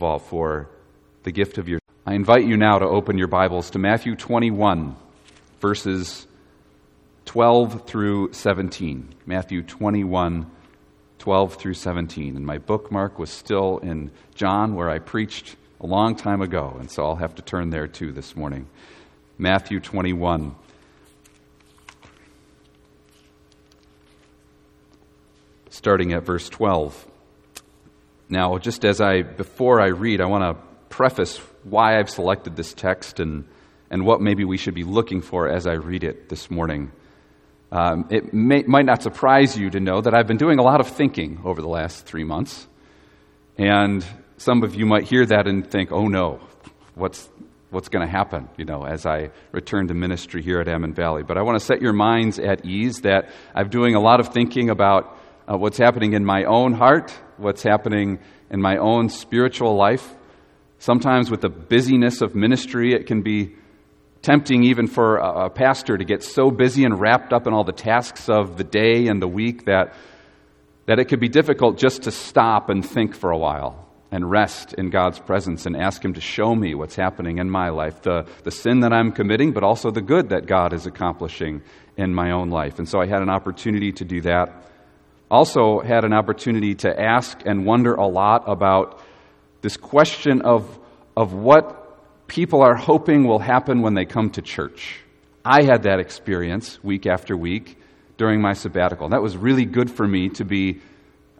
all for the gift of your. I invite you now to open your Bibles to Matthew 21, verses 12 through 17. Matthew 21, 12 through 17. And my bookmark was still in John, where I preached a long time ago, and so I'll have to turn there too this morning. Matthew 21. Starting at verse 12. Now, just as I, before I read, I want to preface why I've selected this text and, and what maybe we should be looking for as I read it this morning. Um, it may, might not surprise you to know that I've been doing a lot of thinking over the last three months. And some of you might hear that and think, oh no, what's, what's going to happen, you know, as I return to ministry here at Ammon Valley. But I want to set your minds at ease that I'm doing a lot of thinking about uh, what's happening in my own heart, what's happening in my own spiritual life. Sometimes, with the busyness of ministry, it can be tempting even for a, a pastor to get so busy and wrapped up in all the tasks of the day and the week that, that it could be difficult just to stop and think for a while and rest in God's presence and ask Him to show me what's happening in my life, the, the sin that I'm committing, but also the good that God is accomplishing in my own life. And so I had an opportunity to do that also had an opportunity to ask and wonder a lot about this question of, of what people are hoping will happen when they come to church. I had that experience week after week during my sabbatical. That was really good for me to be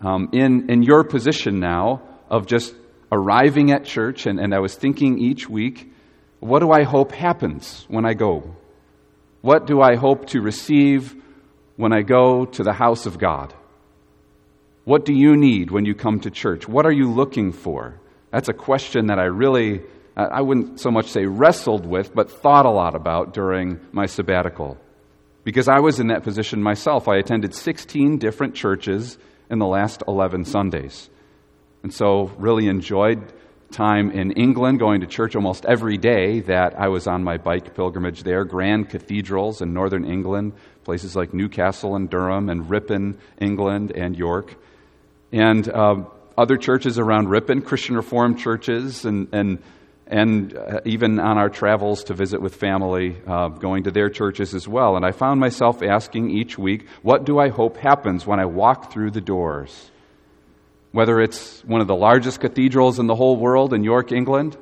um, in, in your position now of just arriving at church, and, and I was thinking each week, what do I hope happens when I go? What do I hope to receive when I go to the house of God? What do you need when you come to church? What are you looking for? That's a question that I really, I wouldn't so much say wrestled with, but thought a lot about during my sabbatical. Because I was in that position myself. I attended 16 different churches in the last 11 Sundays. And so, really enjoyed time in England, going to church almost every day that I was on my bike pilgrimage there. Grand cathedrals in northern England, places like Newcastle and Durham and Ripon, England, and York and uh, other churches around Ripon, Christian Reformed churches, and, and, and uh, even on our travels to visit with family, uh, going to their churches as well. And I found myself asking each week, what do I hope happens when I walk through the doors? Whether it's one of the largest cathedrals in the whole world in York, England,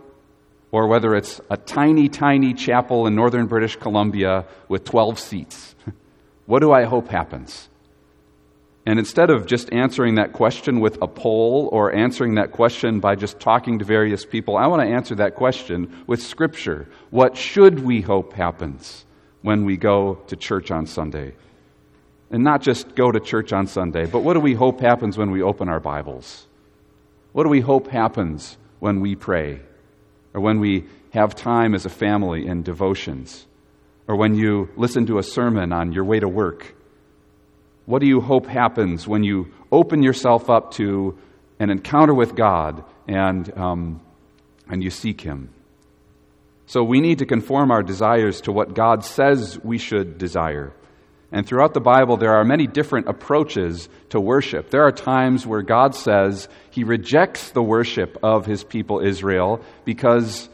or whether it's a tiny, tiny chapel in northern British Columbia with 12 seats. what do I hope happens? And instead of just answering that question with a poll or answering that question by just talking to various people, I want to answer that question with Scripture. What should we hope happens when we go to church on Sunday? And not just go to church on Sunday, but what do we hope happens when we open our Bibles? What do we hope happens when we pray? Or when we have time as a family in devotions? Or when you listen to a sermon on your way to work? What do you hope happens when you open yourself up to an encounter with God and, um, and you seek Him? So we need to conform our desires to what God says we should desire. And throughout the Bible, there are many different approaches to worship. There are times where God says He rejects the worship of His people Israel because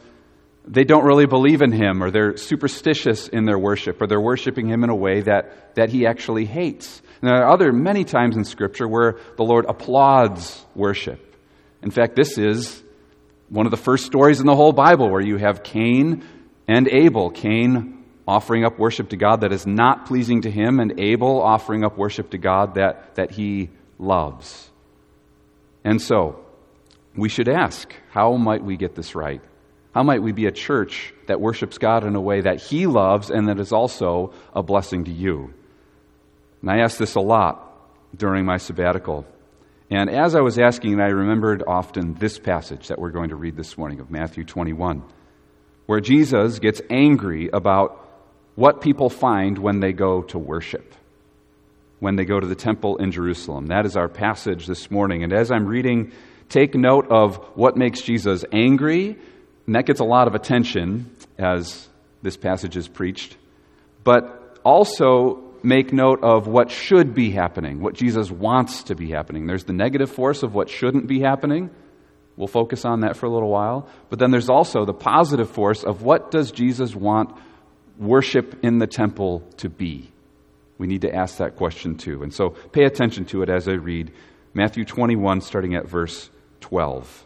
they don't really believe in Him or they're superstitious in their worship or they're worshiping Him in a way that, that He actually hates. And there are other many times in Scripture where the Lord applauds worship. In fact, this is one of the first stories in the whole Bible where you have Cain and Abel. Cain offering up worship to God that is not pleasing to him, and Abel offering up worship to God that, that he loves. And so, we should ask how might we get this right? How might we be a church that worships God in a way that He loves and that is also a blessing to you? And I asked this a lot during my sabbatical. And as I was asking, I remembered often this passage that we're going to read this morning of Matthew 21, where Jesus gets angry about what people find when they go to worship, when they go to the temple in Jerusalem. That is our passage this morning. And as I'm reading, take note of what makes Jesus angry, and that gets a lot of attention as this passage is preached. But also make note of what should be happening, what Jesus wants to be happening. There's the negative force of what shouldn't be happening, We'll focus on that for a little while. But then there's also the positive force of what does Jesus want worship in the temple to be? We need to ask that question too. And so pay attention to it as I read Matthew 21, starting at verse 12.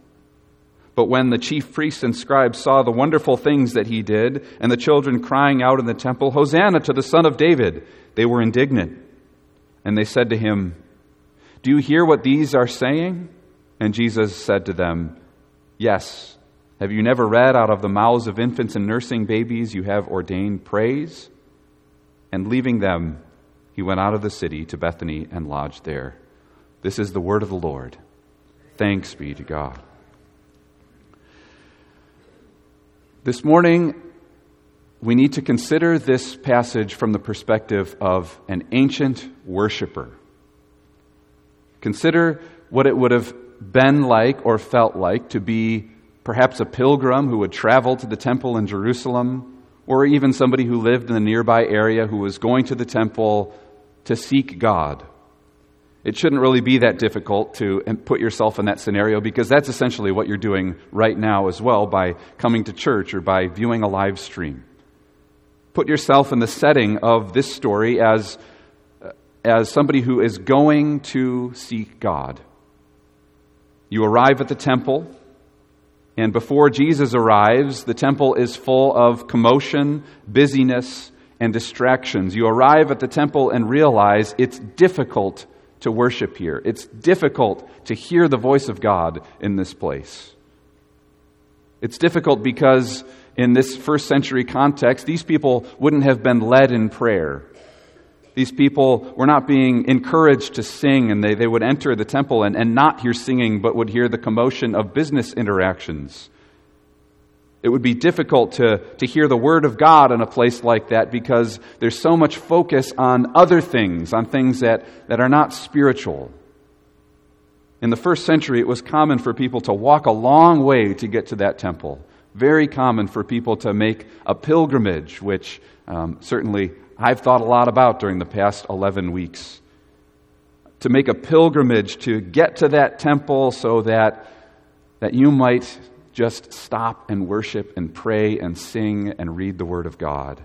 But when the chief priests and scribes saw the wonderful things that he did, and the children crying out in the temple, Hosanna to the Son of David, they were indignant. And they said to him, Do you hear what these are saying? And Jesus said to them, Yes. Have you never read out of the mouths of infants and nursing babies you have ordained praise? And leaving them, he went out of the city to Bethany and lodged there. This is the word of the Lord. Thanks be to God. This morning, we need to consider this passage from the perspective of an ancient worshiper. Consider what it would have been like or felt like to be perhaps a pilgrim who would travel to the temple in Jerusalem, or even somebody who lived in the nearby area who was going to the temple to seek God. It shouldn't really be that difficult to um, put yourself in that scenario because that's essentially what you're doing right now as well by coming to church or by viewing a live stream. Put yourself in the setting of this story as, uh, as somebody who is going to seek God. You arrive at the temple, and before Jesus arrives, the temple is full of commotion, busyness, and distractions. You arrive at the temple and realize it's difficult to worship here. It's difficult to hear the voice of God in this place. It's difficult because in this first century context, these people wouldn't have been led in prayer. These people were not being encouraged to sing, and they, they would enter the temple and, and not hear singing, but would hear the commotion of business interactions. It would be difficult to, to hear the Word of God in a place like that because there's so much focus on other things, on things that, that are not spiritual. In the first century, it was common for people to walk a long way to get to that temple. Very common for people to make a pilgrimage, which um, certainly I've thought a lot about during the past 11 weeks. To make a pilgrimage to get to that temple so that, that you might just stop and worship and pray and sing and read the Word of God.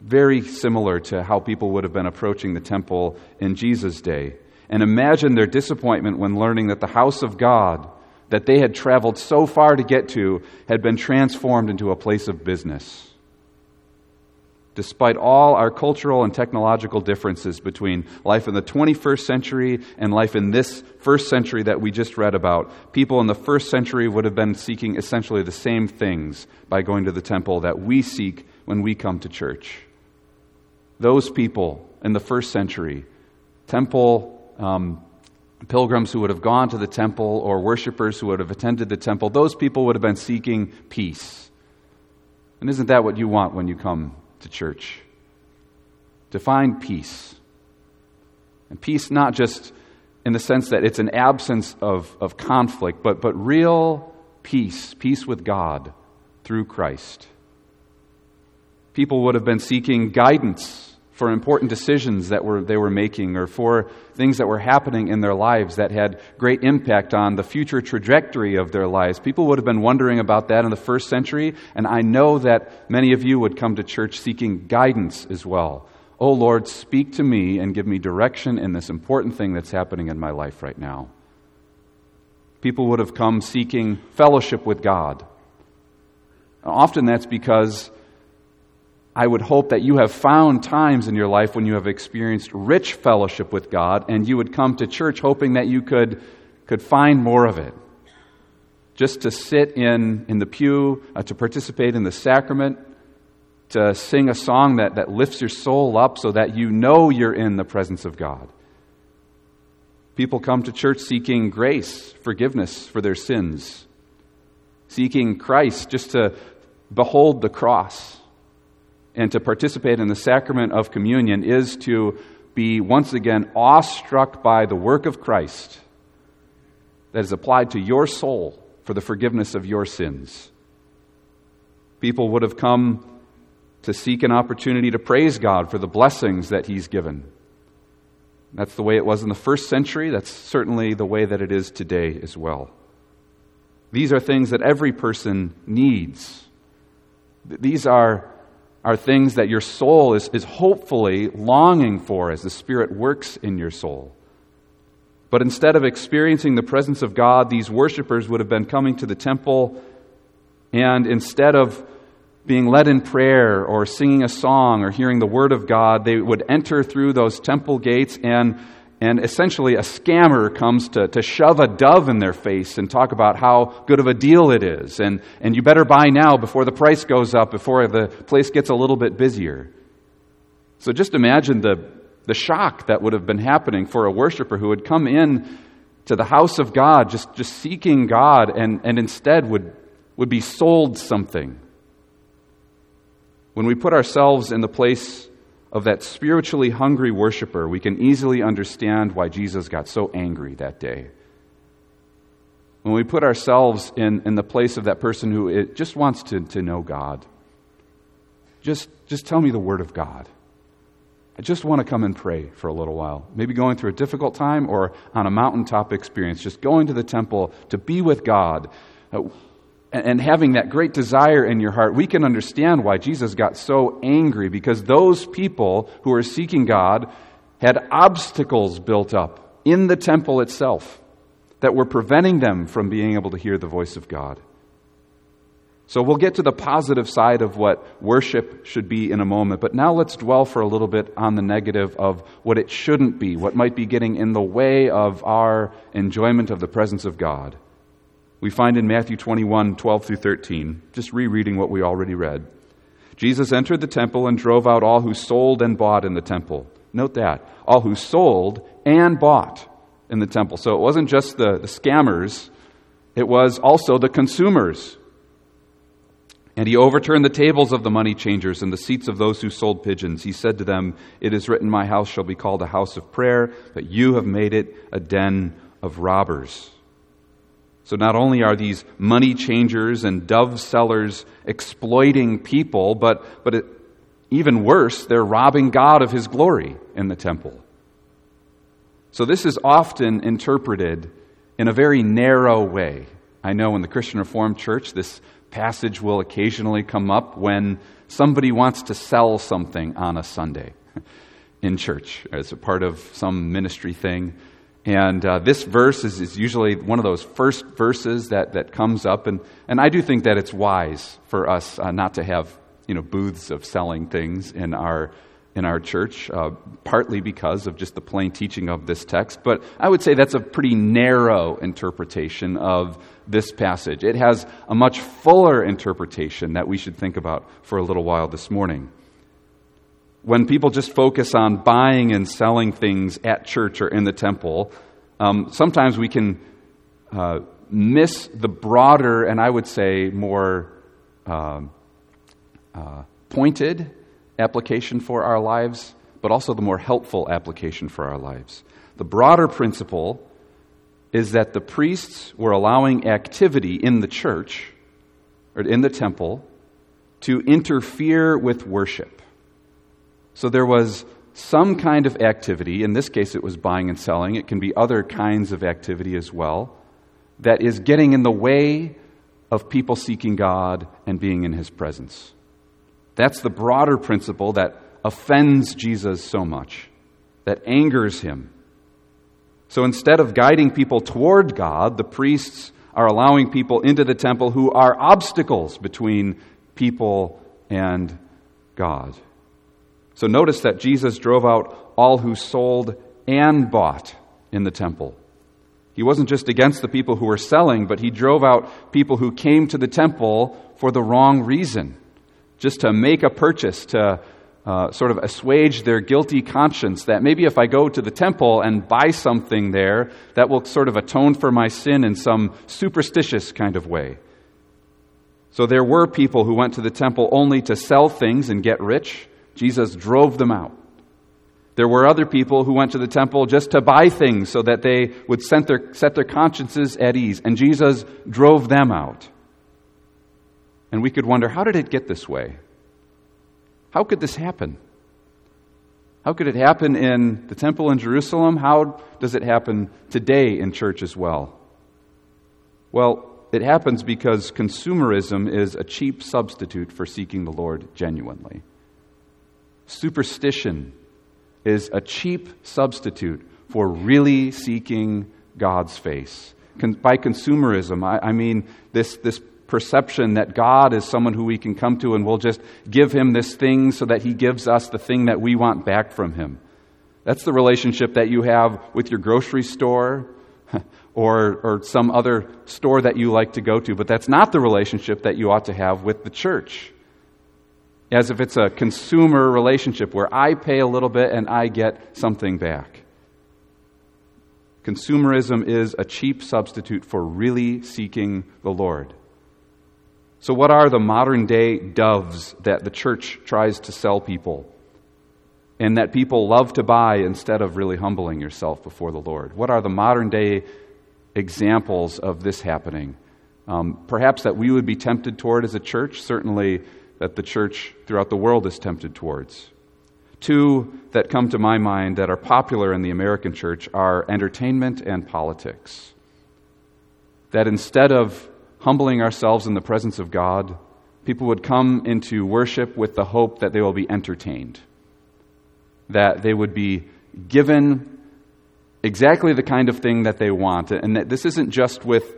Very similar to how people would have been approaching the temple in Jesus' day. And imagine their disappointment when learning that the house of God that they had traveled so far to get to had been transformed into a place of business despite all our cultural and technological differences between life in the 21st century and life in this first century that we just read about, people in the first century would have been seeking essentially the same things by going to the temple that we seek when we come to church. Those people in the first century, temple um, pilgrims who would have gone to the temple or worshippers who would have attended the temple, those people would have been seeking peace. And isn't that what you want when you come to church to find peace. And peace not just in the sense that it's an absence of, of conflict, but, but real peace, peace with God through Christ. People would have been seeking guidance for important decisions that were, they were making or for things that were happening in their lives that had great impact on the future trajectory of their lives. People would have been wondering about that in the first century, and I know that many of you would come to church seeking guidance as well. Oh Lord, speak to me and give me direction in this important thing that's happening in my life right now. People would have come seeking fellowship with God. Often that's because I would hope that you have found times in your life when you have experienced rich fellowship with God and you would come to church hoping that you could, could find more of it. Just to sit in, in the pew, uh, to participate in the sacrament, to sing a song that, that lifts your soul up so that you know you're in the presence of God. People come to church seeking grace, forgiveness for their sins, seeking Christ just to behold the cross and to participate in the sacrament of communion is to be once again awestruck by the work of Christ that is applied to your soul for the forgiveness of your sins. People would have come to seek an opportunity to praise God for the blessings that He's given. That's the way it was in the first century. That's certainly the way that it is today as well. These are things that every person needs. These are, are things that your soul is, is hopefully longing for as the Spirit works in your soul. But instead of experiencing the presence of God, these worshippers would have been coming to the temple, and instead of being led in prayer or singing a song or hearing the word of God, they would enter through those temple gates and and essentially a scammer comes to, to shove a dove in their face and talk about how good of a deal it is. And, and you better buy now before the price goes up, before the place gets a little bit busier. So just imagine the, the shock that would have been happening for a worshiper who had come in to the house of God, just, just seeking God, and, and instead would, would be sold something. When we put ourselves in the place of that spiritually hungry worshiper, we can easily understand why Jesus got so angry that day. When we put ourselves in, in the place of that person who just wants to, to know God, just, just tell me the Word of God. I just want to come and pray for a little while. Maybe going through a difficult time or on a mountaintop experience, just going to the temple to be with God. Uh, And having that great desire in your heart, we can understand why Jesus got so angry because those people who were seeking God had obstacles built up in the temple itself that were preventing them from being able to hear the voice of God. So we'll get to the positive side of what worship should be in a moment, but now let's dwell for a little bit on the negative of what it shouldn't be, what might be getting in the way of our enjoyment of the presence of God we find in Matthew 21 12 through 13, just rereading what we already read. Jesus entered the temple and drove out all who sold and bought in the temple. Note that. All who sold and bought in the temple. So it wasn't just the, the scammers, it was also the consumers. And he overturned the tables of the money changers and the seats of those who sold pigeons. He said to them, It is written, My house shall be called a house of prayer, but you have made it a den of robbers. So not only are these money changers and dove sellers exploiting people, but, but it, even worse, they're robbing God of his glory in the temple. So this is often interpreted in a very narrow way. I know in the Christian Reformed Church, this passage will occasionally come up when somebody wants to sell something on a Sunday in church as a part of some ministry thing. And uh, this verse is, is, usually one of those first verses that, that comes up. And, and I do think that it's wise for us uh, not to have you know, booths of selling things in our, in our church, uh, partly because of just the plain teaching of this text. But I would say that's a pretty narrow interpretation of this passage. It has a much fuller interpretation that we should think about for a little while this morning when people just focus on buying and selling things at church or in the temple, um, sometimes we can uh, miss the broader and I would say more uh, uh, pointed application for our lives, but also the more helpful application for our lives. The broader principle is that the priests were allowing activity in the church or in the temple to interfere with worship. So there was some kind of activity, in this case it was buying and selling, it can be other kinds of activity as well, that is getting in the way of people seeking God and being in His presence. That's the broader principle that offends Jesus so much, that angers Him. So instead of guiding people toward God, the priests are allowing people into the temple who are obstacles between people and God. So notice that Jesus drove out all who sold and bought in the temple. He wasn't just against the people who were selling, but he drove out people who came to the temple for the wrong reason, just to make a purchase, to uh, sort of assuage their guilty conscience that maybe if I go to the temple and buy something there, that will sort of atone for my sin in some superstitious kind of way. So there were people who went to the temple only to sell things and get rich. Jesus drove them out. There were other people who went to the temple just to buy things so that they would set their, set their consciences at ease, and Jesus drove them out. And we could wonder how did it get this way? How could this happen? How could it happen in the temple in Jerusalem? How does it happen today in church as well? Well, it happens because consumerism is a cheap substitute for seeking the Lord genuinely. Superstition is a cheap substitute for really seeking God's face. Con- by consumerism, I, I mean this, this perception that God is someone who we can come to and we'll just give him this thing so that he gives us the thing that we want back from him. That's the relationship that you have with your grocery store or, or some other store that you like to go to, but that's not the relationship that you ought to have with the church. As if it's a consumer relationship where I pay a little bit and I get something back. Consumerism is a cheap substitute for really seeking the Lord. So, what are the modern day doves that the church tries to sell people and that people love to buy instead of really humbling yourself before the Lord? What are the modern day examples of this happening? Um, perhaps that we would be tempted toward as a church, certainly that the church throughout the world is tempted towards. Two that come to my mind that are popular in the American church are entertainment and politics. That instead of humbling ourselves in the presence of God, people would come into worship with the hope that they will be entertained, that they would be given exactly the kind of thing that they want. And that this isn't just with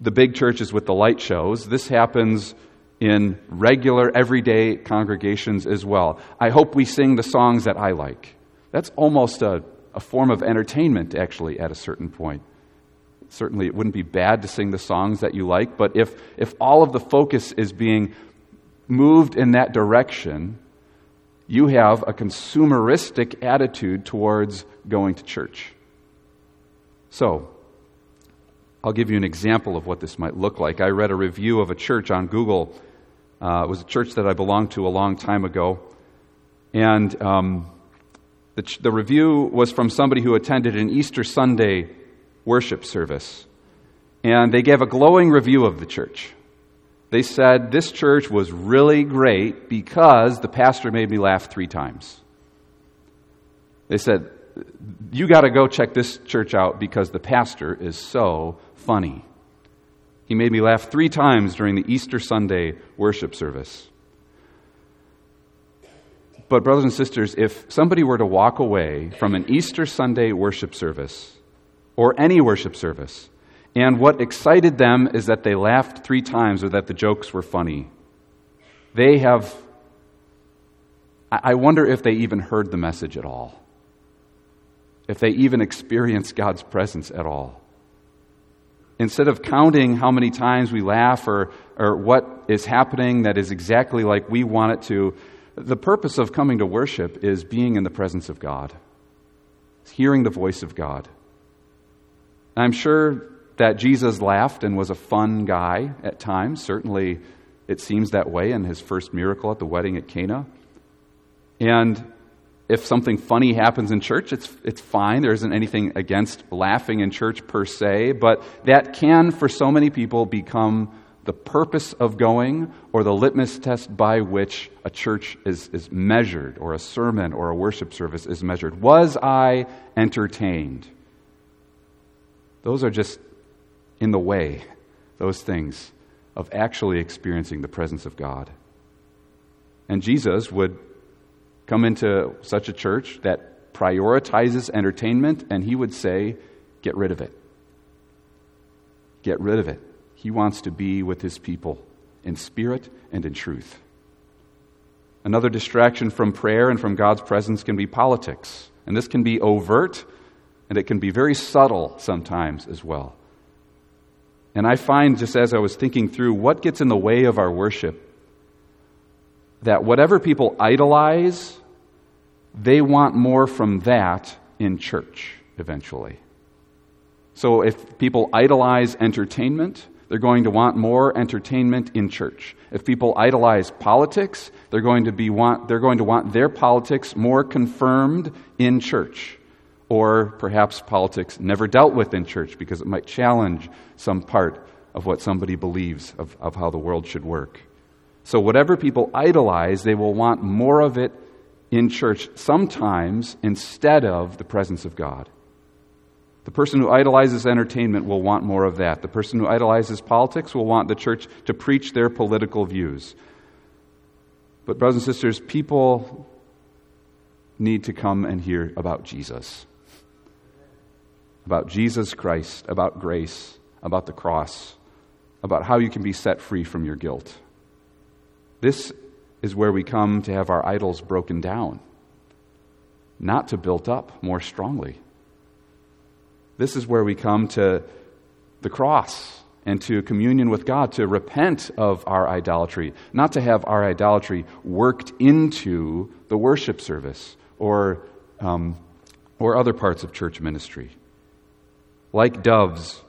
the big churches with the light shows, this happens in regular, everyday congregations as well. I hope we sing the songs that I like. That's almost a, a form of entertainment, actually, at a certain point certainly it wouldn't be bad to sing the songs that you like, but if, if all of the focus is being moved in that direction, you have a consumeristic attitude towards going to church. So, I'll give you an example of what this might look like. I read a review of a church on Google. Uh, it was a church that I belonged to a long time ago. And um, the, ch- the review was from somebody who attended an Easter Sunday worship service. And they gave a glowing review of the church. They said, This church was really great because the pastor made me laugh three times. They said, You got to go check this church out because the pastor is so funny. He made me laugh three times during the Easter Sunday worship service. But, brothers and sisters, if somebody were to walk away from an Easter Sunday worship service or any worship service. And what excited them is that they laughed three times or that the jokes were funny. They have, I wonder if they even heard the message at all. If they even experience God's presence at all. Instead of counting how many times we laugh or, or what is happening that is exactly like we want it to, the purpose of coming to worship is being in the presence of God, hearing the voice of God. I'm sure that Jesus laughed and was a fun guy at times. Certainly, it seems that way in his first miracle at the wedding at Cana. And if something funny happens in church, it's, it's fine. There isn't anything against laughing in church per se, but that can, for so many people, become the purpose of going or the litmus test by which a church is, is measured, or a sermon or a worship service is measured. Was I entertained? Those are just in the way, those things, of actually experiencing the presence of God. And Jesus would come into such a church that prioritizes entertainment, and he would say, Get rid of it. Get rid of it. He wants to be with his people in spirit and in truth. Another distraction from prayer and from God's presence can be politics. And this can be overt and it can be very subtle sometimes as well. And I find, just as I was thinking through what gets in the way of our worship, that whatever people idolize, they want more from that in church eventually. So if people idolize entertainment, They're going to want more entertainment in church. If people idolize politics, they're going to, be want, they're going to want their politics more confirmed in church. Or perhaps politics never dealt with in church because it might challenge some part of what somebody believes of, of how the world should work. So, whatever people idolize, they will want more of it in church, sometimes instead of the presence of God. The person who idolizes entertainment will want more of that. The person who idolizes politics will want the church to preach their political views. But, brothers and sisters, people need to come and hear about Jesus. About Jesus Christ, about grace, about the cross, about how you can be set free from your guilt. This is where we come to have our idols broken down, not to build up more strongly. This is where we come to the cross and to communion with God, to repent of our idolatry, not to have our idolatry worked into the worship service or, um, or other parts of church ministry. Like doves,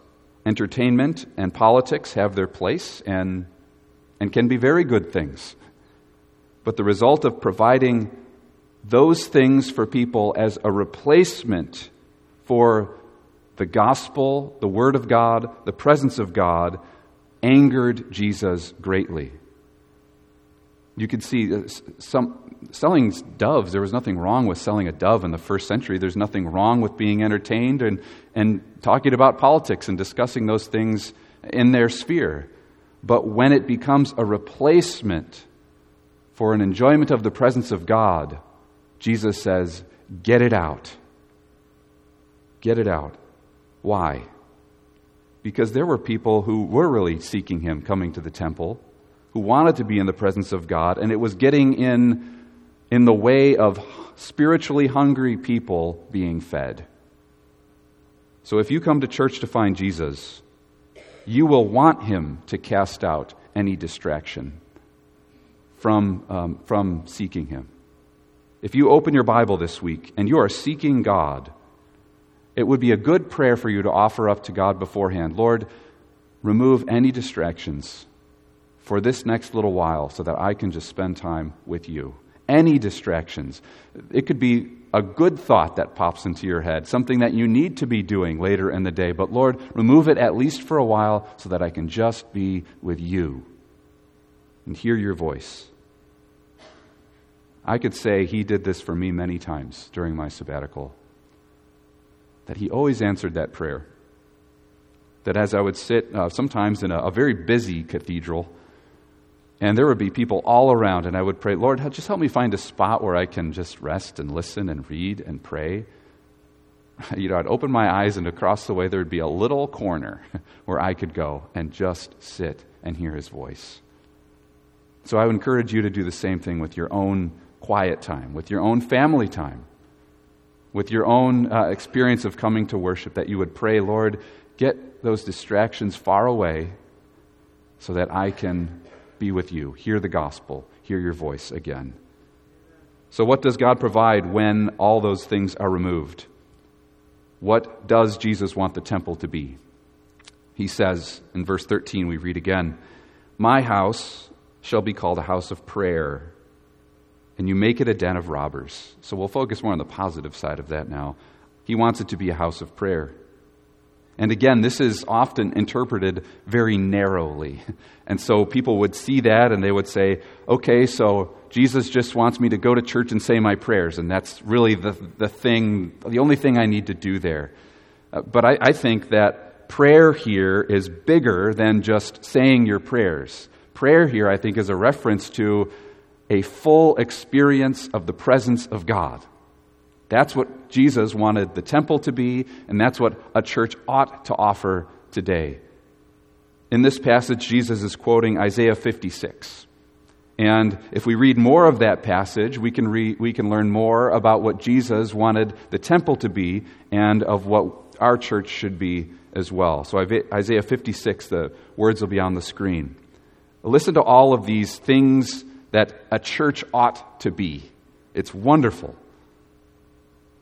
entertainment and politics have their place and, and can be very good things. But the result of providing those things for people as a replacement for the gospel, the word of God, the presence of God angered Jesus greatly. You could see uh, some selling doves, there was nothing wrong with selling a dove in the first century. There's nothing wrong with being entertained and, and talking about politics and discussing those things in their sphere. But when it becomes a replacement for an enjoyment of the presence of God, Jesus says, Get it out. Get it out. Why? Because there were people who were really seeking him coming to the temple, who wanted to be in the presence of God, and it was getting in, in the way of spiritually hungry people being fed. So if you come to church to find Jesus, you will want him to cast out any distraction from, um, from seeking him. If you open your Bible this week and you are seeking God, it would be a good prayer for you to offer up to God beforehand Lord, remove any distractions for this next little while so that I can just spend time with you. Any distractions. It could be a good thought that pops into your head, something that you need to be doing later in the day. But Lord, remove it at least for a while so that I can just be with you and hear your voice. I could say He did this for me many times during my sabbatical that he always answered that prayer. That as I would sit uh, sometimes in a, a very busy cathedral, and there would be people all around, and I would pray, Lord, just help me find a spot where I can just rest and listen and read and pray. You know, I'd open my eyes, and across the way there would be a little corner where I could go and just sit and hear his voice. So I would encourage you to do the same thing with your own quiet time, with your own family time with your own uh, experience of coming to worship, that you would pray, Lord, get those distractions far away so that I can be with you, hear the gospel, hear your voice again. So, what does God provide when all those things are removed? What does Jesus want the temple to be? He says in verse 13, we read again, My house shall be called a house of prayer and you make it a den of robbers. So we'll focus more on the positive side of that now. He wants it to be a house of prayer. And again, this is often interpreted very narrowly. And so people would see that and they would say, okay, so Jesus just wants me to go to church and say my prayers, and that's really the, the thing, the only thing I need to do there. Uh, but I, I think that prayer here is bigger than just saying your prayers. Prayer here, I think, is a reference to a full experience of the presence of God. That's what Jesus wanted the temple to be, and that's what a church ought to offer today. In this passage, Jesus is quoting Isaiah 56. And if we read more of that passage, we can, re- we can learn more about what Jesus wanted the temple to be and of what our church should be as well. So, Isaiah 56, the words will be on the screen. Listen to all of these things that a church ought to be. It's wonderful.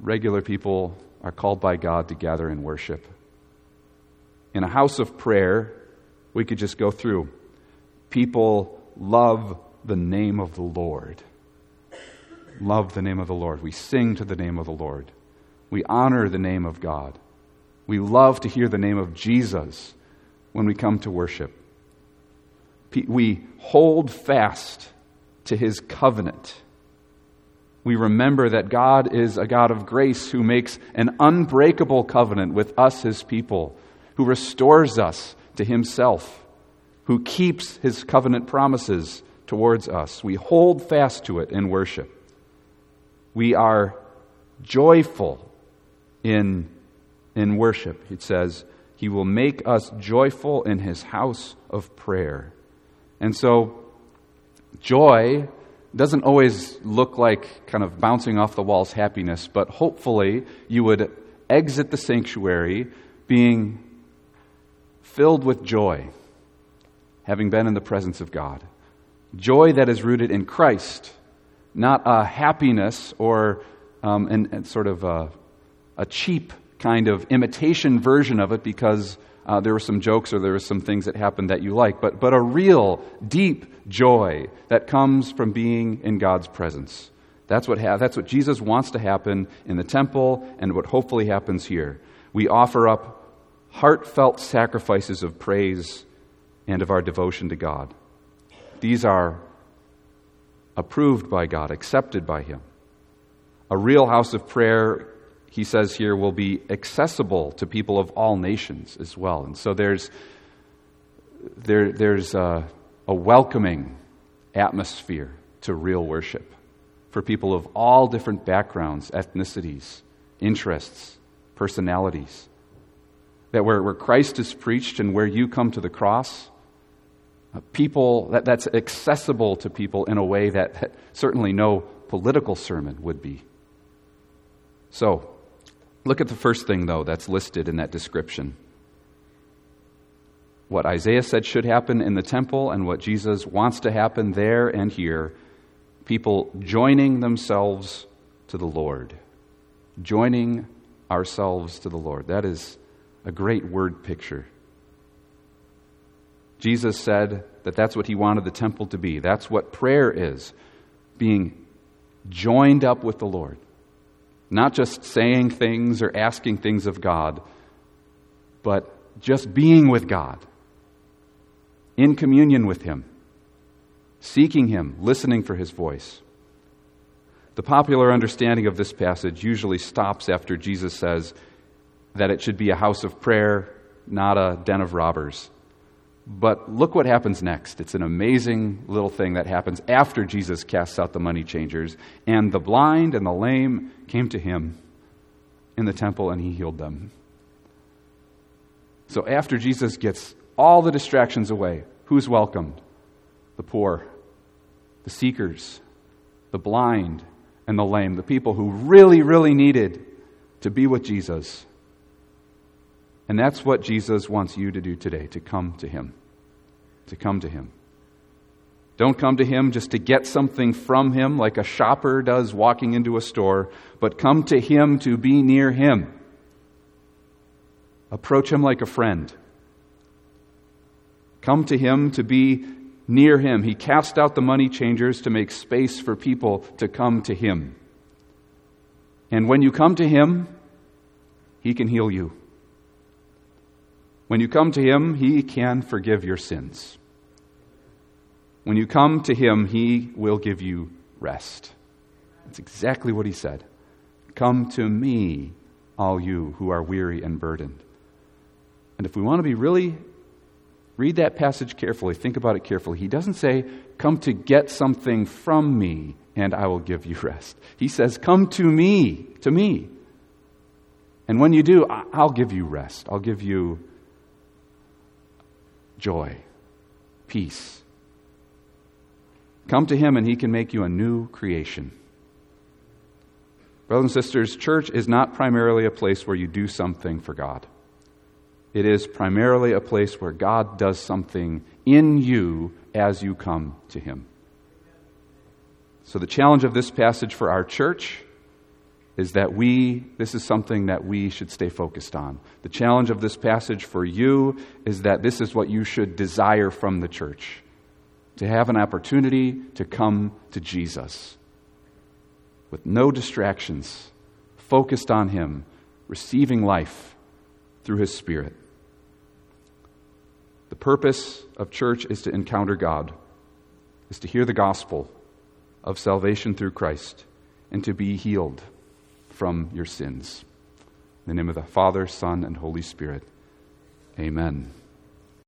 regular people are called by God to gather and worship. In a house of prayer, we could just go through. People love the name of the Lord. Love the name of the Lord. We sing to the name of the Lord. We honor the name of God. We love to hear the name of Jesus when we come to worship. We hold fast to his covenant we remember that God is a God of grace who makes an unbreakable covenant with us, his people, who restores us to himself, who keeps his covenant promises towards us. We hold fast to it in worship. We are joyful in, in worship. It says, He will make us joyful in His house of prayer. And so, joy doesn't always look like kind of bouncing off the walls happiness, but hopefully you would exit the sanctuary being filled with joy, having been in the presence of God. Joy that is rooted in Christ, not a happiness or um, and, and sort of a, a cheap kind of imitation version of it because uh, there were some jokes or there were some things that happened that you like, but, but a real, deep joy that comes from being in God's presence. That's what, ha- that's what Jesus wants to happen in the temple and what hopefully happens here. We offer up heartfelt sacrifices of praise and of our devotion to God. These are approved by God, accepted by Him. A real house of prayer he says here, will be accessible to people of all nations as well. And so there's, there, there's a, a welcoming atmosphere to real worship for people of all different backgrounds, ethnicities, interests, personalities. That where, where Christ is preached and where you come to the cross, uh, people that, that's accessible to people in a way that, that certainly no political sermon would be. So, Look at the first thing, though, that's listed in that description. What Isaiah said should happen in the temple and what Jesus wants to happen there and here people joining themselves to the Lord. Joining ourselves to the Lord. That is a great word picture. Jesus said that that's what he wanted the temple to be. That's what prayer is being joined up with the Lord. Not just saying things or asking things of God, but just being with God, in communion with Him, seeking Him, listening for His voice. The popular understanding of this passage usually stops after Jesus says that it should be a house of prayer, not a den of robbers. But look what happens next. It's an amazing little thing that happens after Jesus casts out the money changers. And the blind and the lame came to him in the temple and he healed them. So after Jesus gets all the distractions away, who's welcomed? The poor, the seekers, the blind, and the lame, the people who really, really needed to be with Jesus. And that's what Jesus wants you to do today to come to Him. To come to Him. Don't come to Him just to get something from Him like a shopper does walking into a store, but come to Him to be near Him. Approach Him like a friend. Come to Him to be near Him. He cast out the money changers to make space for people to come to Him. And when you come to Him, He can heal you. When you come to Him, He can forgive your sins. When you come to Him, He will give you rest. That's exactly what He said. Come to me, all you who are weary and burdened. And if we want to be really, read that passage carefully, think about it carefully. He doesn't say, Come to get something from me and I will give you rest. He says, Come to me, to me. And when you do, I'll give you rest. I'll give you joy, peace. Come to Him, and He can make you a new creation. Brothers and sisters, church is not primarily a place where you do something for God. It is primarily a place where God does something in you as you come to Him. So, the challenge of this passage for our church is that we, this is something that we should stay focused on. The challenge of this passage for you is that this is what you should desire from the church to have an opportunity to come to Jesus with no distractions, focused on Him, receiving life through His Spirit. The purpose of church is to encounter God, is to hear the gospel of salvation through Christ, and to be healed from your sins. In the name of the Father, Son, and Holy Spirit. Amen.